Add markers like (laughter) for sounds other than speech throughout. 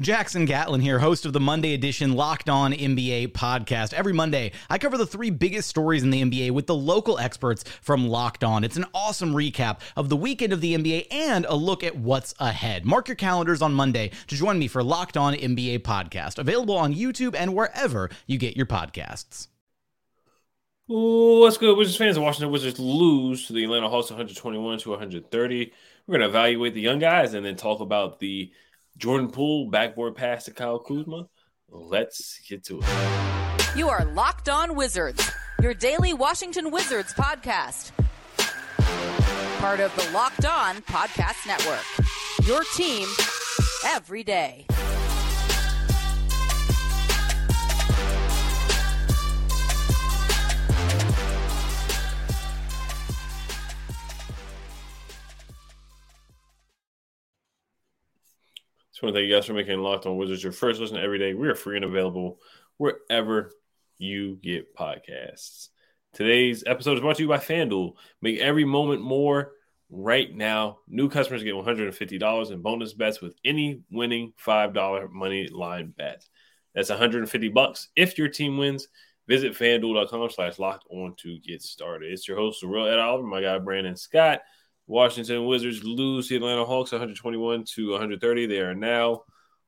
Jackson Gatlin here, host of the Monday edition Locked On NBA podcast. Every Monday, I cover the three biggest stories in the NBA with the local experts from Locked On. It's an awesome recap of the weekend of the NBA and a look at what's ahead. Mark your calendars on Monday to join me for Locked On NBA podcast, available on YouTube and wherever you get your podcasts. What's good, Wizards fans? The Washington Wizards lose to the Atlanta Hawks 121 to 130. We're going to evaluate the young guys and then talk about the Jordan Poole backboard pass to Kyle Kuzma. Let's get to it. You are Locked On Wizards, your daily Washington Wizards podcast. Part of the Locked On Podcast Network. Your team every day. Just want to thank you guys for making Locked On Wizards your first listen every day. We are free and available wherever you get podcasts. Today's episode is brought to you by FanDuel. Make every moment more right now. New customers get $150 in bonus bets with any winning $5 money line bet. That's 150 bucks if your team wins. Visit fanduel.com slash locked on to get started. It's your host, the real Ed Oliver, my guy Brandon Scott. Washington Wizards lose the Atlanta Hawks 121 to 130. They are now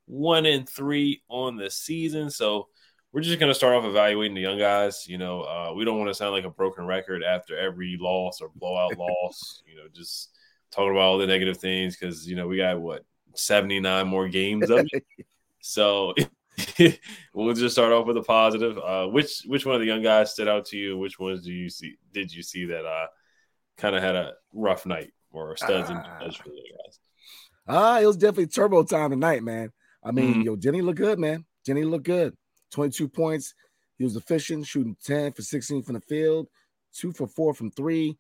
one and three on the season. So we're just going to start off evaluating the young guys. You know, uh, we don't want to sound like a broken record after every loss or blowout (laughs) loss. You know, just talking about all the negative things because you know we got what 79 more games of it. (laughs) so (laughs) we'll just start off with a positive. Uh, which which one of the young guys stood out to you? Which ones do you see? Did you see that uh, kind of had a rough night or studs and studs for the guys? Ah, it was definitely turbo time tonight, man. I mean, Mhm. yo, Deni looked good, man. Jenny looked good. 22 points. He was efficient, shooting 10 for 16 from the field, two for four from three.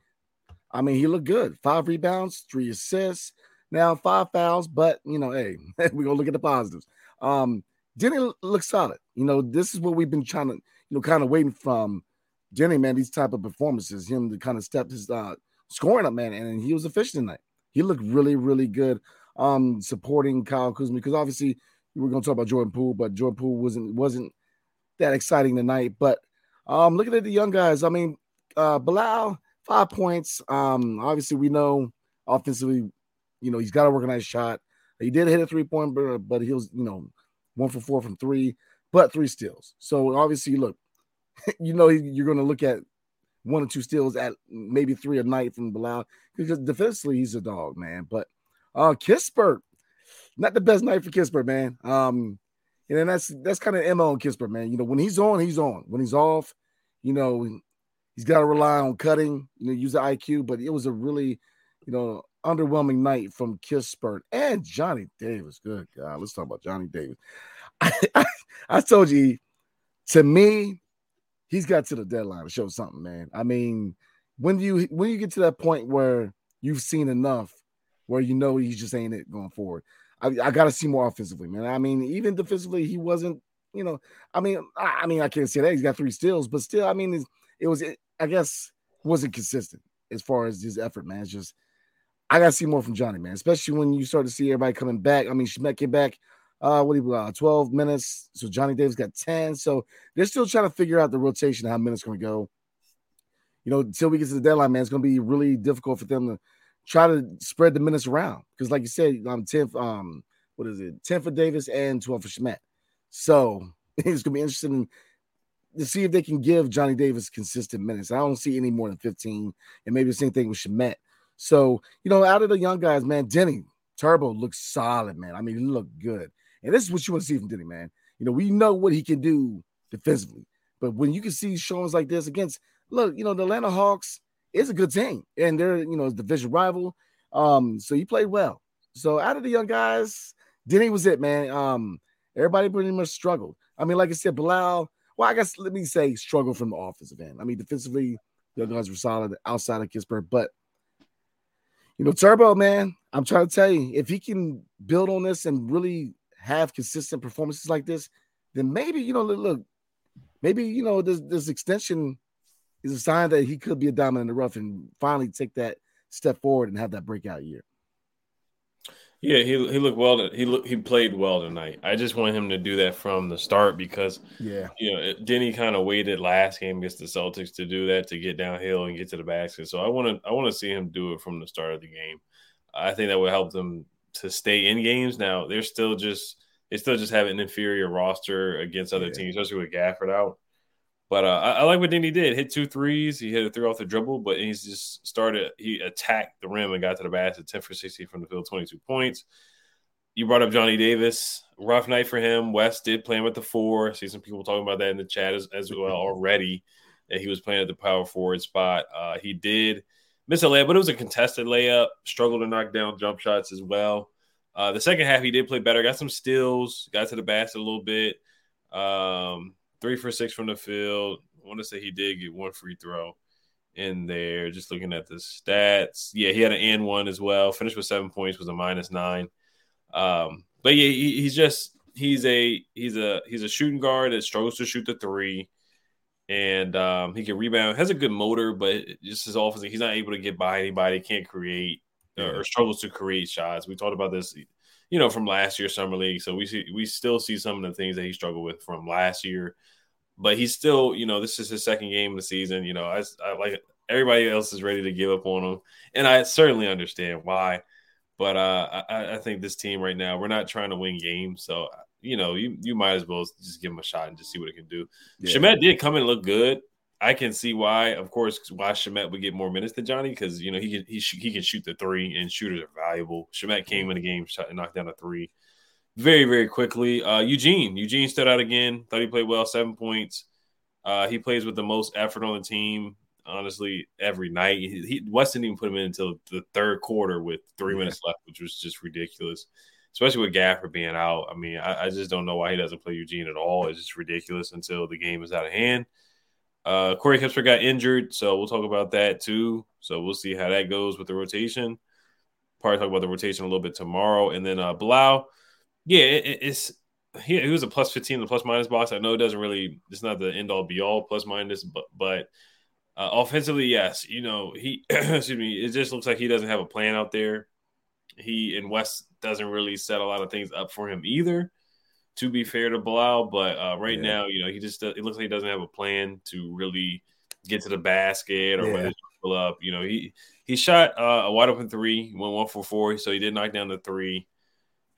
I mean, he looked good. Five rebounds, three assists. Now five fouls, but you know, hey, (laughs) we're gonna look at the positives. Um, Deni l- looks solid. You know, this is what we've been trying to, you know, kind of waiting from Deni, man. These type of performances, him to kind of step his uh scoring up, man, and he was efficient tonight. He looked really, really good. Um, supporting Kyle Kuzma because obviously we're gonna talk about Jordan Poole, but Jordan Poole wasn't wasn't that exciting tonight. But um, looking at the young guys, I mean, uh, Bilal five points. Um, obviously we know offensively, you know, he's got to work a nice shot. He did hit a three point, but, but he was, you know, one for four from three, but three steals. So obviously, look, (laughs) you know, you're going to look at one or two steals at maybe three a night from Bilal because defensively he's a dog, man. But uh Kispert, not the best night for Kispert, man. Um, and then that's that's kind of MO on Kispert, man. You know, when he's on, he's on. When he's off, you know, he's got to rely on cutting, you know, use the IQ. But it was a really, you know, underwhelming night from Kispert and Johnny Davis. Good God, let's talk about Johnny Davis. I, (laughs) I, I told you, to me, he's got to the deadline to show something, man. I mean, when you when you get to that point where you've seen enough, where you know he just ain't it going forward. I, I got to see more offensively, man. I mean, even defensively, he wasn't. You know, I mean, I, I mean, I can't say that he's got three steals, but still, I mean, it, was. It, I guess wasn't consistent as far as his effort, man. It's just I got to see more from Johnny, man. Especially when you start to see everybody coming back. I mean, Shamet came back. Uh, what do you uh, 12 minutes. So Johnny Davis got 10. So they're still trying to figure out the rotation, how minutes going to go. You know, until we get to the deadline, man, it's going to be really difficult for them to try to spread the minutes around because, like you said, um, 10, um, what is it, 10 for Davis and 12 for Shamet. So (laughs) it's going to be interesting to see if they can give Johnny Davis consistent minutes. I don't see any more than 15, and maybe the same thing with Shamet. So, you know, out of the young guys, man, Deni Turbo looks solid, man. I mean, he looked good. And this is what you want to see from Deni, man. You know, we know what he can do defensively, but when you can see showings like this against, look, you know, the Atlanta Hawks is a good team, and they're, you know, division rival. Um, so he played well. So out of the young guys, Deni was it, man. Um, everybody pretty much struggled. I mean, like I said, Bilal, well, I guess let me say struggle from the offensive end. I mean, defensively, the young guys were solid outside of Kispert, but you know, Turbo, man, I'm trying to tell you, if he can build on this and really have consistent performances like this, then maybe you know, look, maybe you know, this this extension is a sign that he could be a diamond in the rough and finally take that step forward and have that breakout year. Yeah, he he looked well. He look he played well tonight. I just want him to do that from the start because yeah, you know, Deni kind of waited last game against the Celtics to do that to get downhill and get to the basket. So I want to I want to see him do it from the start of the game. I think that would help them to stay in games. Now they're still just they still just have an inferior roster against other yeah. teams, especially with Gafford out. But uh, I, I, like what Deni did. Hit two threes. He hit a three off the dribble, but he's just started. He attacked the rim and got to the basket. Ten for sixty from the field, twenty two points. You brought up Johnny Davis. Rough night for him. Wes did play him at the four. I see some people talking about that in the chat as, as well (laughs) already. That he was playing at the power forward spot. Uh, he did miss a layup, but it was a contested layup. Struggled to knock down jump shots as well. Uh, the second half, he did play better. Got some steals. Got to the basket a little bit. Um, three for six from the field. I want to say he did get one free throw in there. Just looking at the stats, yeah, he had an and one as well. Finished with seven points, was a minus nine. Um, but yeah, he, he's just he's a he's a he's a shooting guard that struggles to shoot the three, and um, he can rebound. Has a good motor, but just his offense, he's not able to get by anybody. Can't create yeah. or struggles to create shots. We talked about this, you know, from last year summer league. So we see we still see some of the things that he struggled with from last year but he's still, you know, this is his second game of the season. You know, I, I like everybody else is ready to give up on him, and I certainly understand why. But uh, I, I think this team right now, we're not trying to win games, so you know, you you might as well just give him a shot and just see what it can do. Yeah. Shamet did come and look good. I can see why, of course, why Shamet would get more minutes than Johnny because you know he can he, he can shoot the three and shooters are valuable. Shamet came in the game, shot and knocked down a three very, very quickly. Uh, Eugene, Eugene stood out again. Thought he played well, seven points. Uh, he plays with the most effort on the team. Honestly, every night he, he Wes didn't even put him in until the third quarter with three yeah. minutes left, which was just ridiculous. Especially with Gafford being out. I mean, I, I, just don't know why he doesn't play Eugene at all. It's just ridiculous until the game is out of hand. Uh, Corey Kispert got injured, so we'll talk about that too. So we'll see how that goes with the rotation. Probably talk about the rotation a little bit tomorrow, and then uh, Bilal – yeah, it, it's he, he was a plus 15 the plus minus box. I know it doesn't really it's not the end all be all plus minus, but but uh, offensively, yes, you know, he (clears throat) excuse me, it just looks like he doesn't have a plan out there. He and Wes doesn't really set a lot of things up for him either. To be fair to Bilal, but uh, right yeah. now, you know, he just it looks like he doesn't have a plan to really get to the basket or yeah. pull up. You know, he he shot uh, a wide open three, went one for four, so he did knock down the three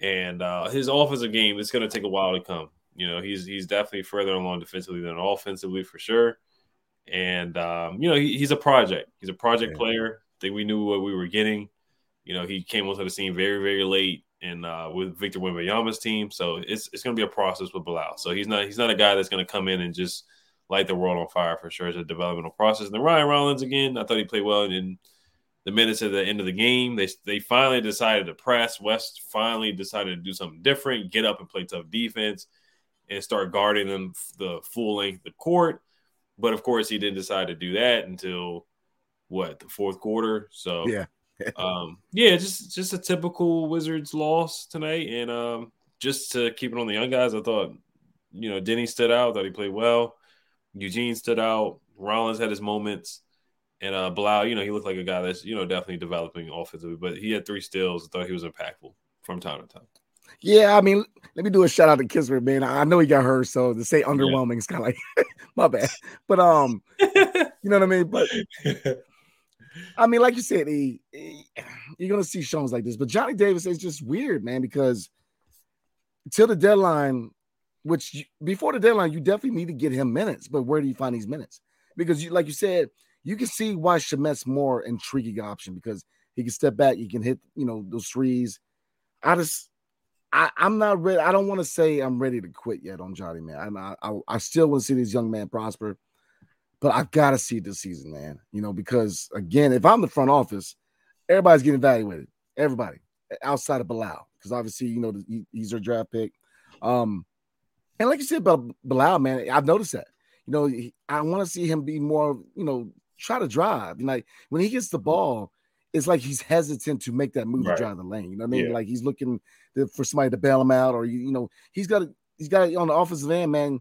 and uh, his offensive game it's going to take a while to come. You know, he's he's definitely further along defensively than offensively for sure. And um, you know, he, he's a project. He's a project yeah. player. I think we knew what we were getting. You know, he came onto the scene very very late and uh, with Victor Wembanyama's team. So it's it's going to be a process with Bilal. So he's not he's not a guy that's going to come in and just light the world on fire for sure. It's a developmental process. And then Ryan Rollins again, I thought he played well in the minutes at the end of the game. They they finally decided to press. Wes finally decided to do something different, get up and play tough defense, and start guarding them the full length of the court. But of course, he didn't decide to do that until what the fourth quarter. So yeah, um, (laughs) yeah, just just a typical Wizards loss tonight, and um, just to keep it on the young guys, I thought you know Deni stood out. Thought he played well. Eugene stood out. Rollins had his moments. And uh, Bilal, you know, he looked like a guy that's, you know, definitely developing offensively, but he had three steals. I thought he was impactful from time to time. Yeah, I mean, let me do a shout out to Kispert, man. I know he got hurt, so to say underwhelming is kind of like (laughs) my bad. But um, (laughs) you know what I mean. But (laughs) I mean, like you said, he, he, you're gonna see shows like this. But Johnny Davis is just weird, man, because till the deadline, which you, before the deadline, you definitely need to get him minutes. But where do you find these minutes? Because you, like you said, you can see why Shamet's more intriguing option because he can step back, he can hit, you know, those threes. I just I, am not ready. I don't want to say I'm ready to quit yet on Johnny, man. I, I, I still want to see this young man prosper, but I gotta see it this season, man. You know, because again, if I'm the front office, everybody's getting evaluated. Everybody outside of Bilal, because obviously, you know, he, he's our draft pick. Um, and like you said about Bilal, man, I've noticed that. You know, he, I want to see him be more, you know, try to drive. Like when he gets the ball, it's like he's hesitant to make that move right. to drive the lane. You know what I mean? Yeah. Like he's looking for somebody to bail him out, or you, you know, he's got he's got on the offensive end, man.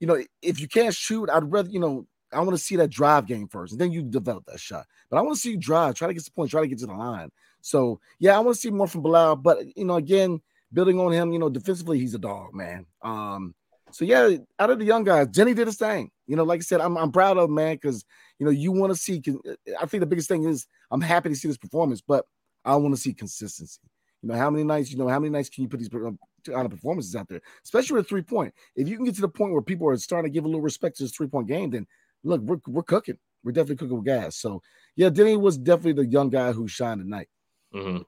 You know, if you can't shoot, I'd rather you know. I want to see that drive game first, and then you develop that shot. But I want to see you drive, try to get to the point, try to get to the line. So yeah, I want to see more from Bilal. But you know, again, building on him, you know, defensively, he's a dog, man. Um, so yeah, out of the young guys, Deni did his thing. You know, like I said, I'm I'm proud of man, because you know you want to see. I think the biggest thing is I'm happy to see this performance, but I want to see consistency. You know, how many nights, you know, how many nights can you put these kind of performances out there, especially with a three point? If you can get to the point where people are starting to give a little respect to this three point game, then look, we're, we're cooking. We're definitely cooking with gas. So, yeah, Deni was definitely the young guy who shined tonight. Mm-hmm.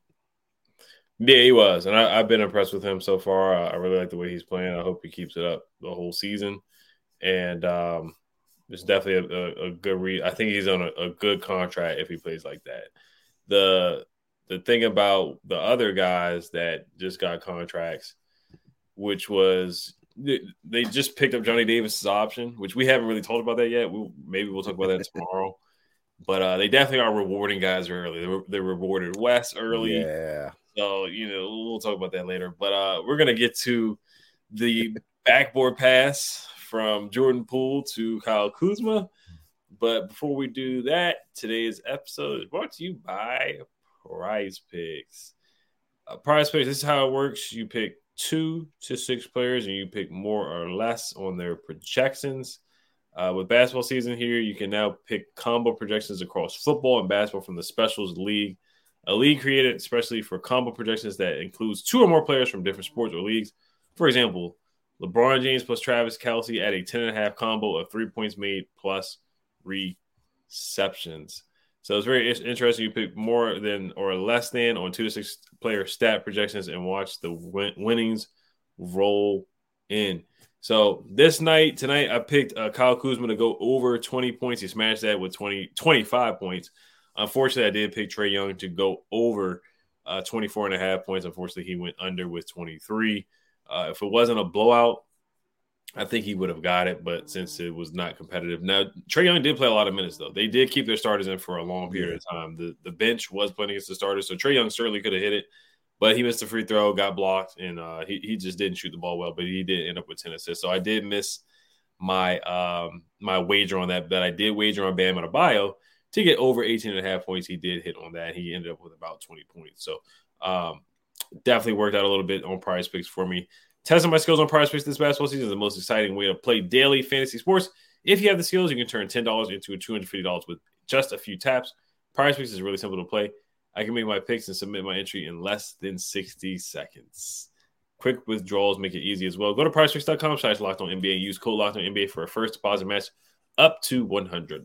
Yeah, he was, and I, have been impressed with him so far. I, I, really like the way he's playing. I hope he keeps it up the whole season, and um, it's definitely a, a, a good read. I think he's on a, a good contract if he plays like that. The the thing about the other guys that just got contracts, which was they just picked up Johnny Davis's option, which we haven't really talked about that yet. We'll, maybe we'll talk about that tomorrow. But uh, they definitely are rewarding guys early. They, they rewarded Wes early. Yeah. So you know we'll talk about that later. But uh, we're gonna get to the backboard pass from Jordan Poole to Kyle Kuzma. But before we do that, today's episode is brought to you by prize picks. Uh, PrizePicks, this is how it works. You pick two to six players and you pick more or less on their projections. Uh, with basketball season here, you can now pick combo projections across football and basketball from the Specials League, a league created especially for combo projections that includes two or more players from different sports or leagues. For example, LeBron James plus Travis Kelce at a 10.5 combo of three points made plus receptions. So it's very interesting. You pick more than or less than on two to six player stat projections and watch the win- winnings roll in. So this night, tonight, I picked uh, Kyle Kuzma to go over 20 points. He smashed that with 20, 25 points. Unfortunately, I did pick Trae Young to go over uh, 24 and a half points. Unfortunately, he went under with 23. Uh, if it wasn't a blowout, I think he would have got it, but since it was not competitive. Now, Trae Young did play a lot of minutes, though. They did keep their starters in for a long period of time. The the bench was playing against the starters, so Trae Young certainly could have hit it, but he missed a free throw, got blocked, and uh, he, he just didn't shoot the ball well, but he did end up with 10 assists. So I did miss my um my wager on that, but I did wager on Bam Adebayo to get over 18 and a half points. He did hit on that. He ended up with about 20 points. So um, definitely worked out a little bit on PrizePicks for me. Testing my skills on PrizePicks this basketball season is the most exciting way to play daily fantasy sports. If you have the skills, you can turn $10 into $250 with just a few taps. PrizePicks is really simple to play. I can make my picks and submit my entry in less than 60 seconds. Quick withdrawals make it easy as well. Go to prizepicks.com slash locked on NBA. Use code locked on NBA for a first deposit match up to $100.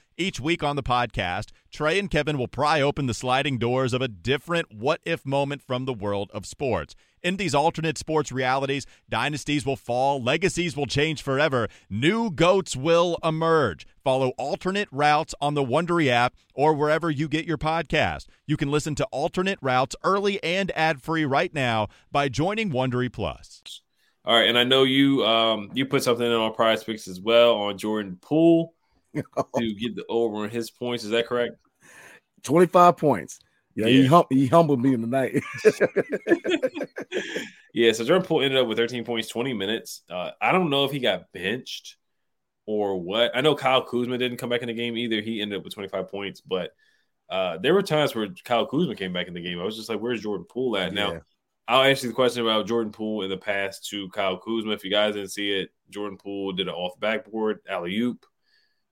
Each week on the podcast, Trey and Kevin will pry open the sliding doors of a different what if moment from the world of sports. In these alternate sports realities, dynasties will fall, legacies will change forever, new goats will emerge. Follow alternate routes on the Wondery app or wherever you get your podcast. You can listen to alternate routes early and ad-free right now by joining Wondery Plus. All right, and I know you um you put something in on PrizePicks as well on Jordan Poole (laughs) to get the over on his points. Is that correct? 25 points. Yeah, Yeah. He, hum- he humbled me tonight. (laughs) Yeah, so Jordan Poole ended up with 13 points, 20 minutes. Uh, I don't know if he got benched or what. I know Kyle Kuzma didn't come back in the game either. He ended up with 25 points, but uh, there were times where Kyle Kuzma came back in the game. I was just like, where's Jordan Poole at? Yeah. Now, I'll answer the question about Jordan Poole in the past to Kyle Kuzma. If you guys didn't see it, Jordan Poole did an off backboard alley oop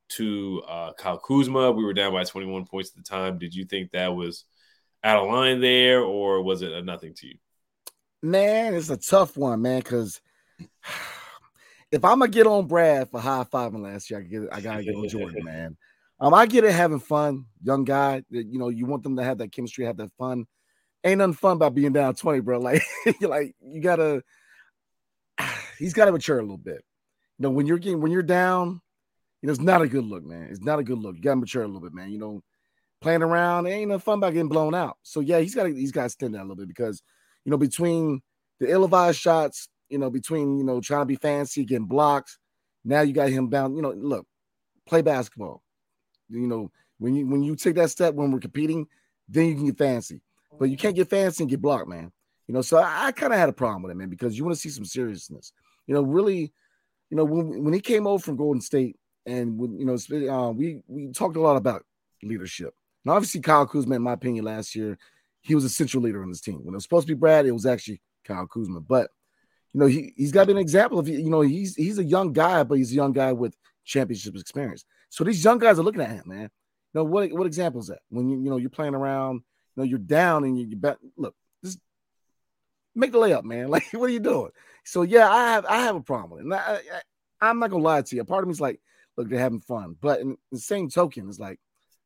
to uh, Kyle Kuzma. We were down by 21 points at the time. Did you think that was out of line there, or was it a nothing to you? man, it's a tough one, man, because (sighs) if I'm gonna get on Brad for high fiving last year, I get I gotta get on Jordan, (laughs) man. Um, I get it having fun, young guy. You know, you want them to have that chemistry, have that fun. Ain't nothing fun about being down 20, bro. (laughs) Like, like you gotta (sighs) he's gotta mature a little bit. You know, when you're getting when you're down, you know, it's not a good look, man. It's not a good look. You gotta mature a little bit, man. You know, playing around, it ain't no fun about getting blown out. So yeah, he's gotta he's gotta stand out a little bit because you know, between the ill-advised shots, you know, between you know trying to be fancy, getting blocks. Now you got him bound. You know, look, play basketball. You know, when you when you take that step when we're competing, then you can get fancy. But you can't get fancy and get blocked, man. You know, so I, I kind of had a problem with it, man, because you want to see some seriousness. You know, really, you know, when when he came over from Golden State, and you know, uh, we we talked a lot about leadership. Now, obviously, Kyle Kuzma, in my opinion, last year, he was a central leader on this team. When it was supposed to be Brad, it was actually Kyle Kuzma. But you know, he he's got an example of you know he's he's a young guy, but he's a young guy with championship experience. So these young guys are looking at him, man. You know what what example is that? When you you know you're playing around, you know you're down and you, you bet. Look, just make the layup, man. (laughs) Like what are you doing? So yeah, I have I have a problem. And I, I, I'm not gonna lie to you. Part of me is like, look, they're having fun, but in the same token, it's like,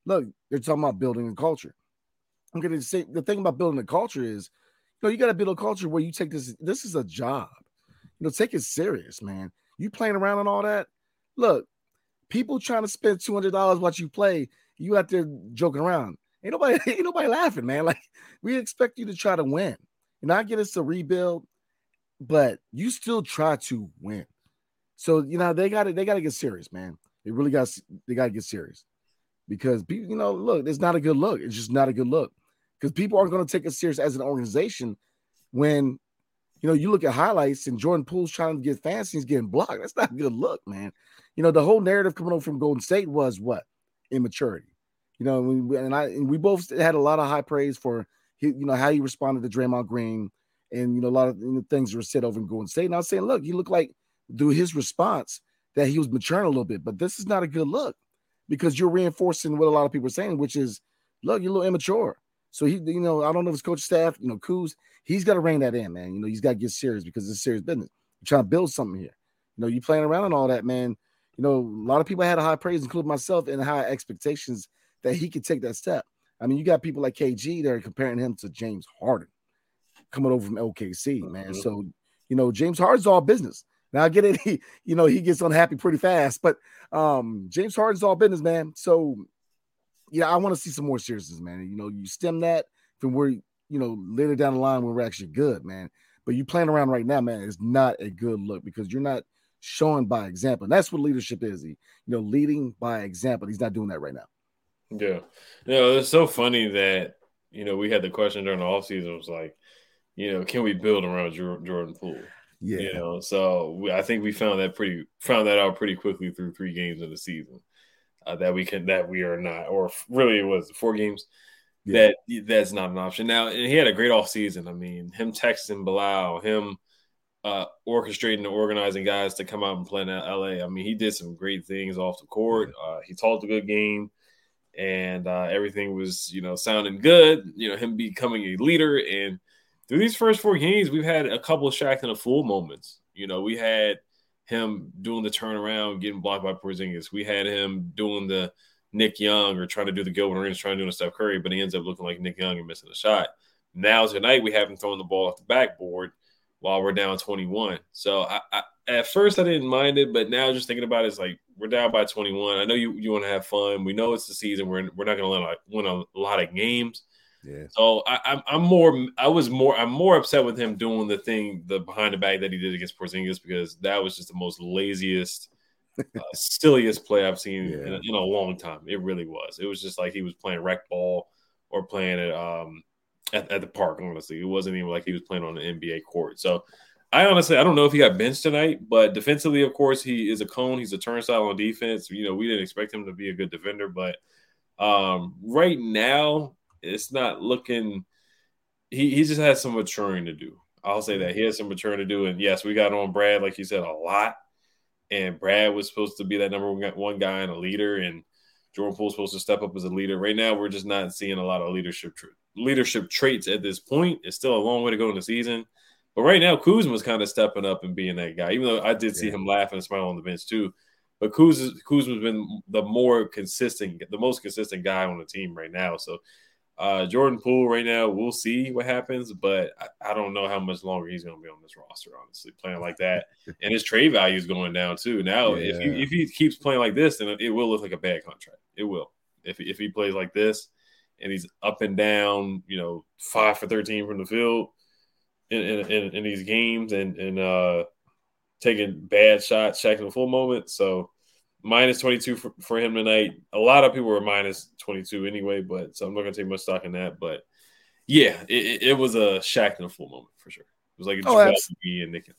look, they're talking about building a culture. I'm gonna say the thing about building a culture is, you know, you got to build a culture where you take this. This is a job. You know, take it serious, man. You playing around and all that. Look, people trying to spend two hundred dollars watch you play. You out there joking around. Ain't nobody, (laughs) ain't nobody laughing, man. Like we expect you to try to win. And I get it's a rebuild, but you still try to win. So you know they got to they got to get serious, man. They really got they got to get serious because people, you know, look, it's not a good look. It's just not a good look because people aren't going to take us serious as an organization when you know you look at highlights and Jordan Poole's trying to get fancy, he's getting blocked. That's not a good look, man. You know, the whole narrative coming over from Golden State was what immaturity. You know, and I and we both had a lot of high praise for you know how he responded to Draymond Green and you know a lot of things were said over in Golden State. And I was saying, look, you look like through his response that he was maturing a little bit, but this is not a good look because you're reinforcing what a lot of people are saying, which is, look, you're a little immature. So he, you know, I don't know if his coach staff, you know, Kuz, he's got to rein that in, man. You know, he's got to get serious because it's serious business. You're trying to build something here. You know, you're playing around and all that, man. You know, a lot of people had a high praise, including myself, and high expectations that he could take that step. I mean, you got people like KG that are comparing him to James Harden coming over from OKC, man. Mhm. So, you know, James Harden's all business. Now I get it, (laughs) he, you know, he gets unhappy pretty fast, but um James Harden's all business, man. So yeah, I want to see some more seriousness, man. You know, you stem that from where you know later down the line when we're actually good, man. But you playing around right now, man, is not a good look because you're not showing by example. And that's what leadership is. He, you know, leading by example. He's not doing that right now. Yeah. No, it's so funny that, you know, we had the question during the offseason was like, you know, can we build around Jordan Poole? Yeah. You know, so we, I think we found that pretty found that out pretty quickly through three games of the season uh, that we can that we are not, or really it was four games Yeah. that that's not an option. Now and he had a great off season. I mean, him texting Bilal, him uh, orchestrating and organizing guys to come out and play in LA. I mean, he did some great things off the court. Uh, he talked a good game, and uh, everything was you know sounding good. You know, him becoming a leader and through these first four games, we've had a couple of Shaqtin' a Fool moments. You know, we had him doing the turnaround, getting blocked by Porzingis. We had him doing the Nick Young or trying to do the Gilbert Arenas trying to do a Steph Curry, but he ends up looking like Nick Young and missing a shot. Now tonight we have him throwing the ball off the backboard while we're down 21. So I, I, at first I didn't mind it, but now just thinking about it, it's like we're down by 21. I know you you want to have fun. We know it's the season. We're we're not going to win a lot of games. Yeah. So I, I'm I'm more I was more I'm more upset with him doing the thing the behind the back that he did against Porzingis because that was just the most laziest, uh, (laughs) silliest play I've seen Yeah. in, a, in a long time. It really was. It was just like he was playing rec ball or playing at um at, at the park. Honestly, it wasn't even like he was playing on an NBA court. So I honestly I don't know if he got benched tonight, but defensively, of course, he is a cone. He's a turnstile on defense. You know, we didn't expect him to be a good defender, but um right now it's not looking. He he just has some maturing to do. I'll say that he has some maturing to do. And yes, we got on Brad, like you said, a lot. And Brad was supposed to be that number one guy and a leader, and Jordan Poole's supposed to step up as a leader. Right now, we're just not seeing a lot of leadership tra- leadership traits at this point. It's still a long way to go in the season. But right now, Kuzma was kind of stepping up and being that guy, even though I did see Yeah. him laugh and smile on the bench too. But Kuz Kuzma's been the more consistent, the most consistent guy on the team right now. So uh, Jordan Poole right now, we'll see what happens, but I, I don't know how much longer he's going to be on this roster. Honestly, playing like that, (laughs) and his trade value is going down too. Now, if he if he keeps playing like this, then it will look like a bad contract. It will. If if he plays like this, and he's up and down, you know, five for thirteen from the field in in, in, in these games, and and uh, taking bad shots, checking the full moment. So minus 22 for, for him tonight. A lot of people were minus 22 anyway, but so I'm not going to take much stock in that. But yeah, it, it, was a Shaqtin' a Fool moment for sure. It was like a Oh, Joel abs- Embiid and Nick.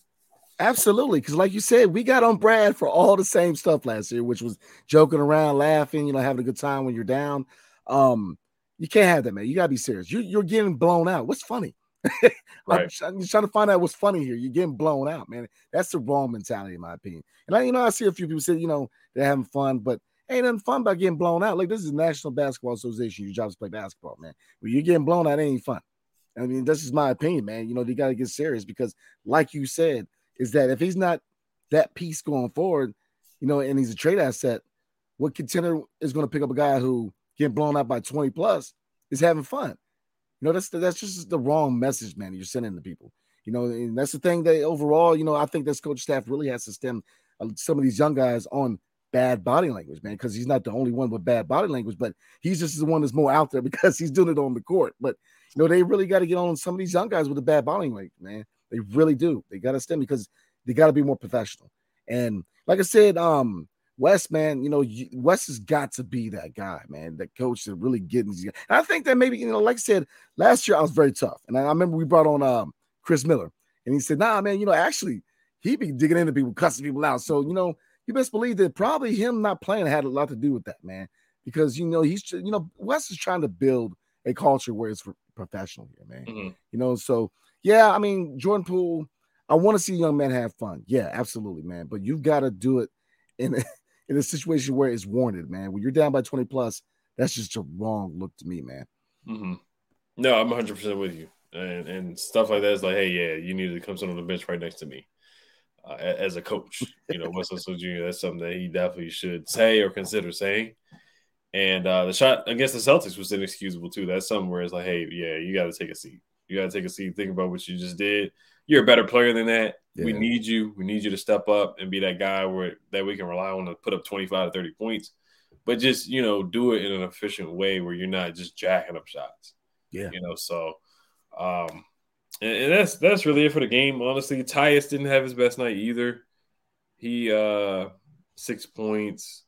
Absolutely, because like you said, we got on Brad for all the same stuff last year, which was joking around, laughing, you know, having a good time when you're down. Um, you can't have that, man. You gotta be serious. You, you're getting blown out. What's funny? (laughs) I'm, Right. I'm just trying to find out what's funny here. You're getting blown out, man. That's the wrong mentality, in my opinion. And I, you know, I see a few people say, you know, they're having fun, but ain't nothing fun about getting blown out. Like this is National Basketball Association. Your job is to play basketball, man. When you're getting blown out, it ain't fun. I mean, this is my opinion, man. You know, you got to get serious because, like you said, is that if he's not that piece going forward, you know, and he's a trade asset, what contender is going to pick up a guy who getting blown out by 20 plus is having fun? You know, that's that's just the wrong message, man. You're sending to people. You know, and that's the thing that overall, you know, I think this coach staff really has to stem uh, some of these young guys on bad body language, man, because he's not the only one with bad body language, but he's just the one that's more out there (laughs) because he's doing it on the court. But you know, they really got to get on some of these young guys with a bad body language, man. They really do. They got to stem because they got to be more professional. And like I said, um, Wes, man, you know, Wes has got to be that guy, man, that coach that really getting. And I think that maybe, you know, like I said, last year I was very tough. And I, I remember we brought on um Chris Miller and he said, nah, man, you know, actually he be digging into people, cussing people out. So, you know, you best believe that probably him not playing had a lot to do with that, man. Because you know, he's you know, Wes is trying to build a culture where it's professional here, man. Mhm. You know, so yeah, I mean, Jordan Poole, I want to see young men have fun. Yeah, absolutely, man. But you've got to do it in a, in a situation where it's warranted, man. When you're down by 20 plus, that's just a wrong look to me, man. hmm No, I'm 100 percent with you, and and stuff like that is like, hey, yeah, you need to come sit on the bench right next to me. Uh, as a coach, you know, Wes Jr. That's something that he definitely should say or consider saying. And uh, the shot against the Celtics was inexcusable too. That's something where it's like, hey, yeah, you got to take a seat. You got to take a seat. Think about what you just did. You're a better player than that. We need you. We need you to step up and be that guy where that we can rely on to put up 25 to 30 points. But just you know, do it in an efficient way where you're not just jacking up shots. Yeah. You know, so um and, and that's that's really it for the game. Honestly, Tyus didn't have his best night either. He uh six points,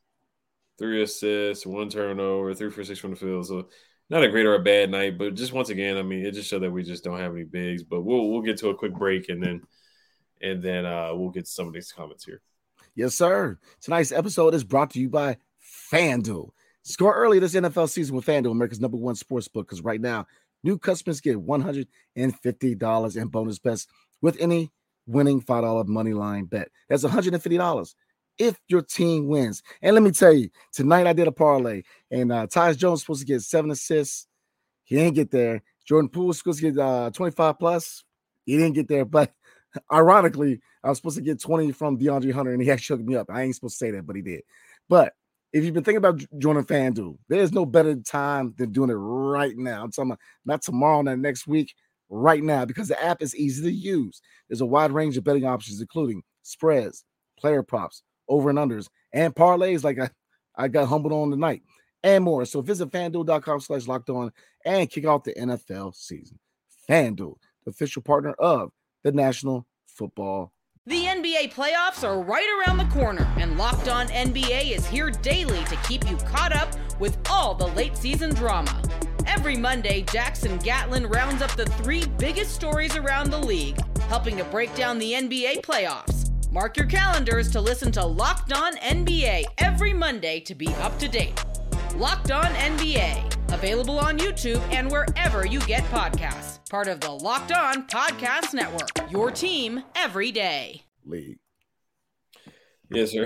three assists, one turnover, three for six from the field. So not a great or a bad night, but just once again, I mean, it just showed that we just don't have any bigs. But we'll we'll get to a quick break and then and then uh we'll get to some of these comments here. Yes, sir. Tonight's episode is brought to you by FanDuel. Score early this NFL season with FanDuel, America's number one sports book, because right now, new customers get $150 in bonus bets with any winning $5 money line bet. That's $150 if your team wins. And let me tell you, tonight I did a parlay, and uh, Tyus Jones supposed to get seven assists. He didn't get there. Jordan Poole supposed to get uh, 25 plus. He didn't get there. But (laughs) ironically, I was supposed to get 20 from DeAndre Hunter, and he actually hooked me up. I ain't supposed to say that, but he did. But if you've been thinking about joining FanDuel, there's no better time than doing it right now. I'm talking about not tomorrow, not next week, right now, because the app is easy to use. There's a wide range of betting options, including spreads, player props, over and unders, and parlays like I, I got humbled on tonight, and more. So visit fanduel.com slash locked on and kick off the NFL season. FanDuel, the official partner of the National Football The NBA playoffs are right around the corner, and Locked On NBA is here daily to keep you caught up with all the late season drama. Every Monday, Jackson Gatlin rounds up the three biggest stories around the league, helping to break down the NBA playoffs. Mark your calendars to listen to Locked On NBA every Monday to be up to date. Locked On NBA, available on YouTube and wherever you get podcasts. Part of the Locked On Podcast Network, your team every day. league. Yes, sir.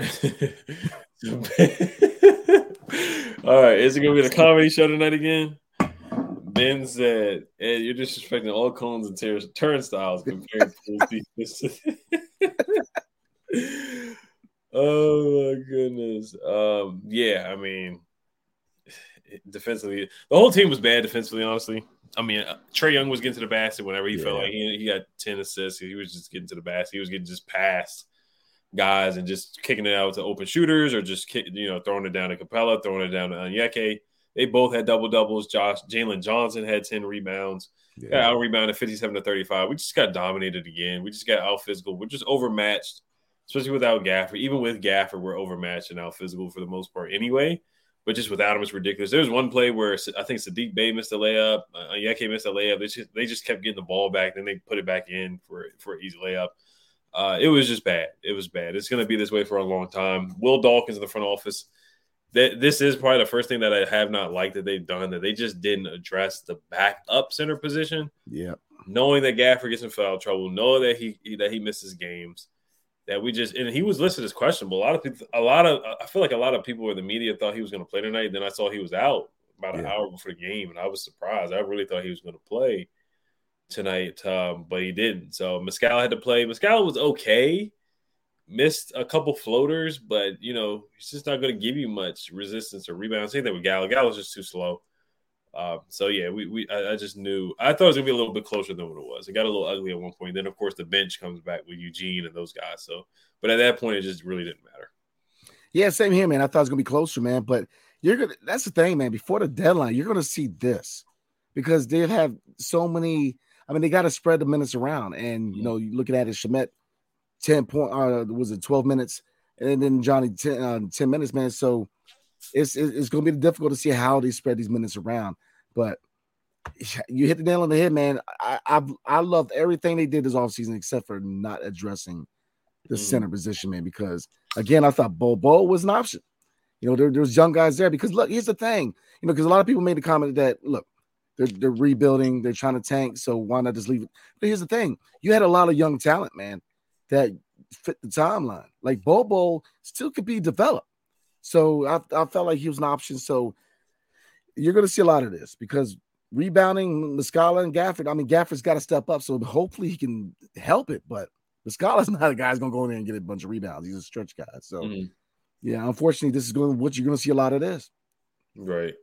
(laughs) All right, is it gonna be the comedy show tonight again? Ben said, "Ed, you're disrespecting all cones and tur- turnstiles compared to (laughs) the defense." (laughs) (laughs) oh my goodness. Um, yeah, I mean, (sighs) defensively, the whole team was bad defensively. Honestly, I mean, uh, Trae Young was getting to the basket whenever he felt like he, he got ten assists. He was just getting to the basket. He was getting just past guys and just kicking it out to open shooters or just kick, you know throwing it down to Capela, throwing it down to Onyeka. They both had double doubles. Josh Jalen Johnson had ten rebounds. Got out rebounded fifty seven to thirty five. We just got dominated again. We just got out physical. We're just overmatched, especially without Gafford. Even with Gafford, we're overmatched and out physical for the most part anyway. But just without him, it's ridiculous. There was one play where I think Sadiq Bey missed a layup. Uh, Onyeka missed a layup. They just, they just kept getting the ball back. Then they put it back in for for an easy layup. Uh, it was just bad. It was bad. It's going to be this way for a long time. Will Dawkins in the front office. That this is probably the first thing that I have not liked that they've done that they just didn't address the backup center position. Yeah. Knowing that Gafford gets in foul trouble, knowing that he that he misses games, that we just and he was listed as questionable. A lot of people, a lot of I feel like a lot of people in the media thought he was going to play tonight. Then I saw he was out about an hour before the game, and I was surprised. I really thought he was going to play tonight, um, but he didn't. So Muscala had to play. Muscala was okay, missed a couple floaters, but you know he's just not going to give you much resistance or rebound. Same thing with Gallo. Gallo's just too slow. Uh, so yeah, we, we I, I just knew I thought it was gonna be a little bit closer than what it was. It got a little ugly at one point. Then of course the bench comes back with Eugene and those guys. So, but at that point it just really didn't matter. Yeah, same here, man. I thought it was gonna be closer, man. But you're gonna that's the thing, man. Before the deadline, you're gonna see this because they have so many. I mean, they got to spread the minutes around, and you know, you looking at it, Shamet, ten point, uh, was it twelve minutes, and then Johnny 10, uh, 10 minutes, man. So it's it's, it's gonna be difficult to see how they spread these minutes around. But (laughs) you hit the nail on the head, man. I I, I loved everything they did this offseason except for not addressing the Mm. center position, man. Because again, I thought Bo Bo was an option. You know, there, there's young guys there because look, here's the thing, you know, because a lot of people made the comment that look, they're they're rebuilding, they're trying to tank, so why not just leave it? But here's the thing: you had a lot of young talent, man, that fit the timeline. Like Bobo still could be developed, so I, I felt like he was an option. So you're going to see a lot of this because rebounding Muscala and Gafford. I mean, Gafford's got to step up, so hopefully he can help it. But Muscala's (laughs) not a guy who's going to go in there and get a bunch of rebounds. He's a stretch guy. So Mhm. yeah, unfortunately, this is going what you're going to see a lot of this. Right.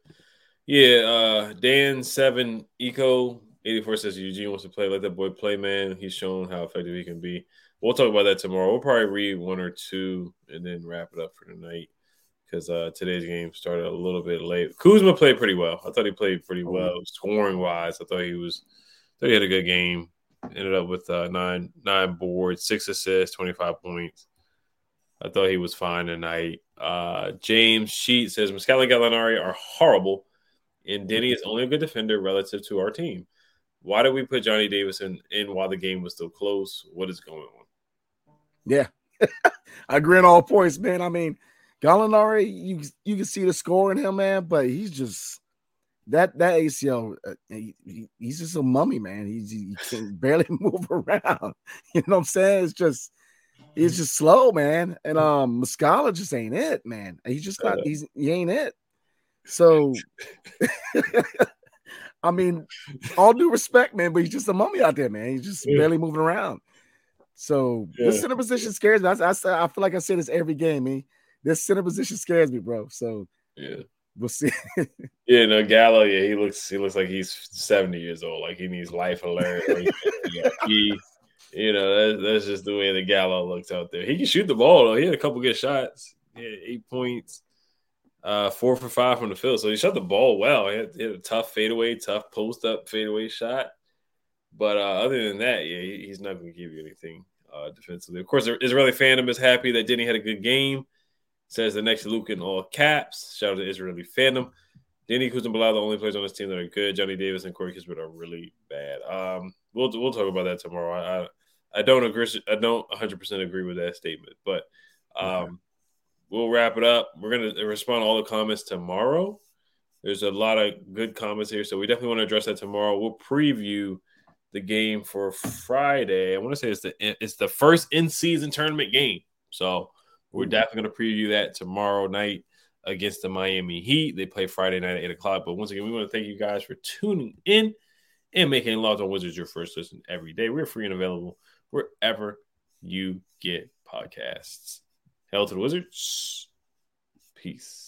Yeah. Uh, Dan Seven Eco eighty four says Eugene wants to play. Let that boy play, man. He's shown how effective he can be. We'll talk about that tomorrow. We'll probably read one or two and then wrap it up for tonight because uh, today's game started a little bit late. Kuzma played pretty well. I thought he played pretty Oh, well scoring wise. I thought he was. I thought he had a good game. Ended up with uh, nine nine boards, six assists, twenty five points. I thought he was fine tonight. Uh, James Sheet says Muscala and Gallinari are horrible, and Deni is only a good defender relative to our team. Why did we put Johnny Davison in while the game was still close? What is going on? Yeah, (laughs) I agree on all points, man. I mean, Gallinari, you you can see the score in him, man, but he's just that that ACL. Uh, he, he- he's just a mummy, man. He's, he can (laughs) barely move around. (laughs) You know what I'm saying? It's just he's just slow, man. And um, Muscala just ain't it, man. He's just not. He's he ain't it. So, (laughs) I mean, all due respect, man, but he's just a mummy out there, man. He's just Yeah. barely moving around. So Yeah. this center position scares me. I, I, I feel like I say this every game. Man. This center position scares me, bro. So Yeah. we'll see. (laughs) Yeah, no, Gallo. Yeah, he looks he looks like he's seventy years old. Like he needs life alert. Yeah, he, you know, that, that's just the way the Gallo looks out there. He can shoot the ball though. He had a couple good shots. He had eight points, uh, four for five from the field. So he shot the ball well. He had, he had a tough fadeaway, tough post up fadeaway shot. But uh, other than that, yeah, he, he's not going to give you anything uh, defensively. Of course, the Israeli fandom is happy that Deni had a good game. Says the next Luke in all caps. Shout out to Israeli fandom. Deni Kuzma the only players on this team that are good. Johnny Davis and Corey Kispert are really bad. Um, we'll we'll talk about that tomorrow. I I, don't agree. I don't 100 percent agree with that statement, but um, we'll wrap it up. We're gonna respond to all the comments tomorrow. There's a lot of good comments here, so we definitely want to address that tomorrow. We'll preview the game for Friday. I want to say it's the it's the first in season tournament game, so we're mm-hmm. definitely going to preview that tomorrow night against the Miami Heat. They play Friday night at 8 o'clock. But once again, we want to thank you guys for tuning in and making Locked on Wizards your first listen every day. We're free and available wherever you get podcasts. Hell to the Wizards. Peace.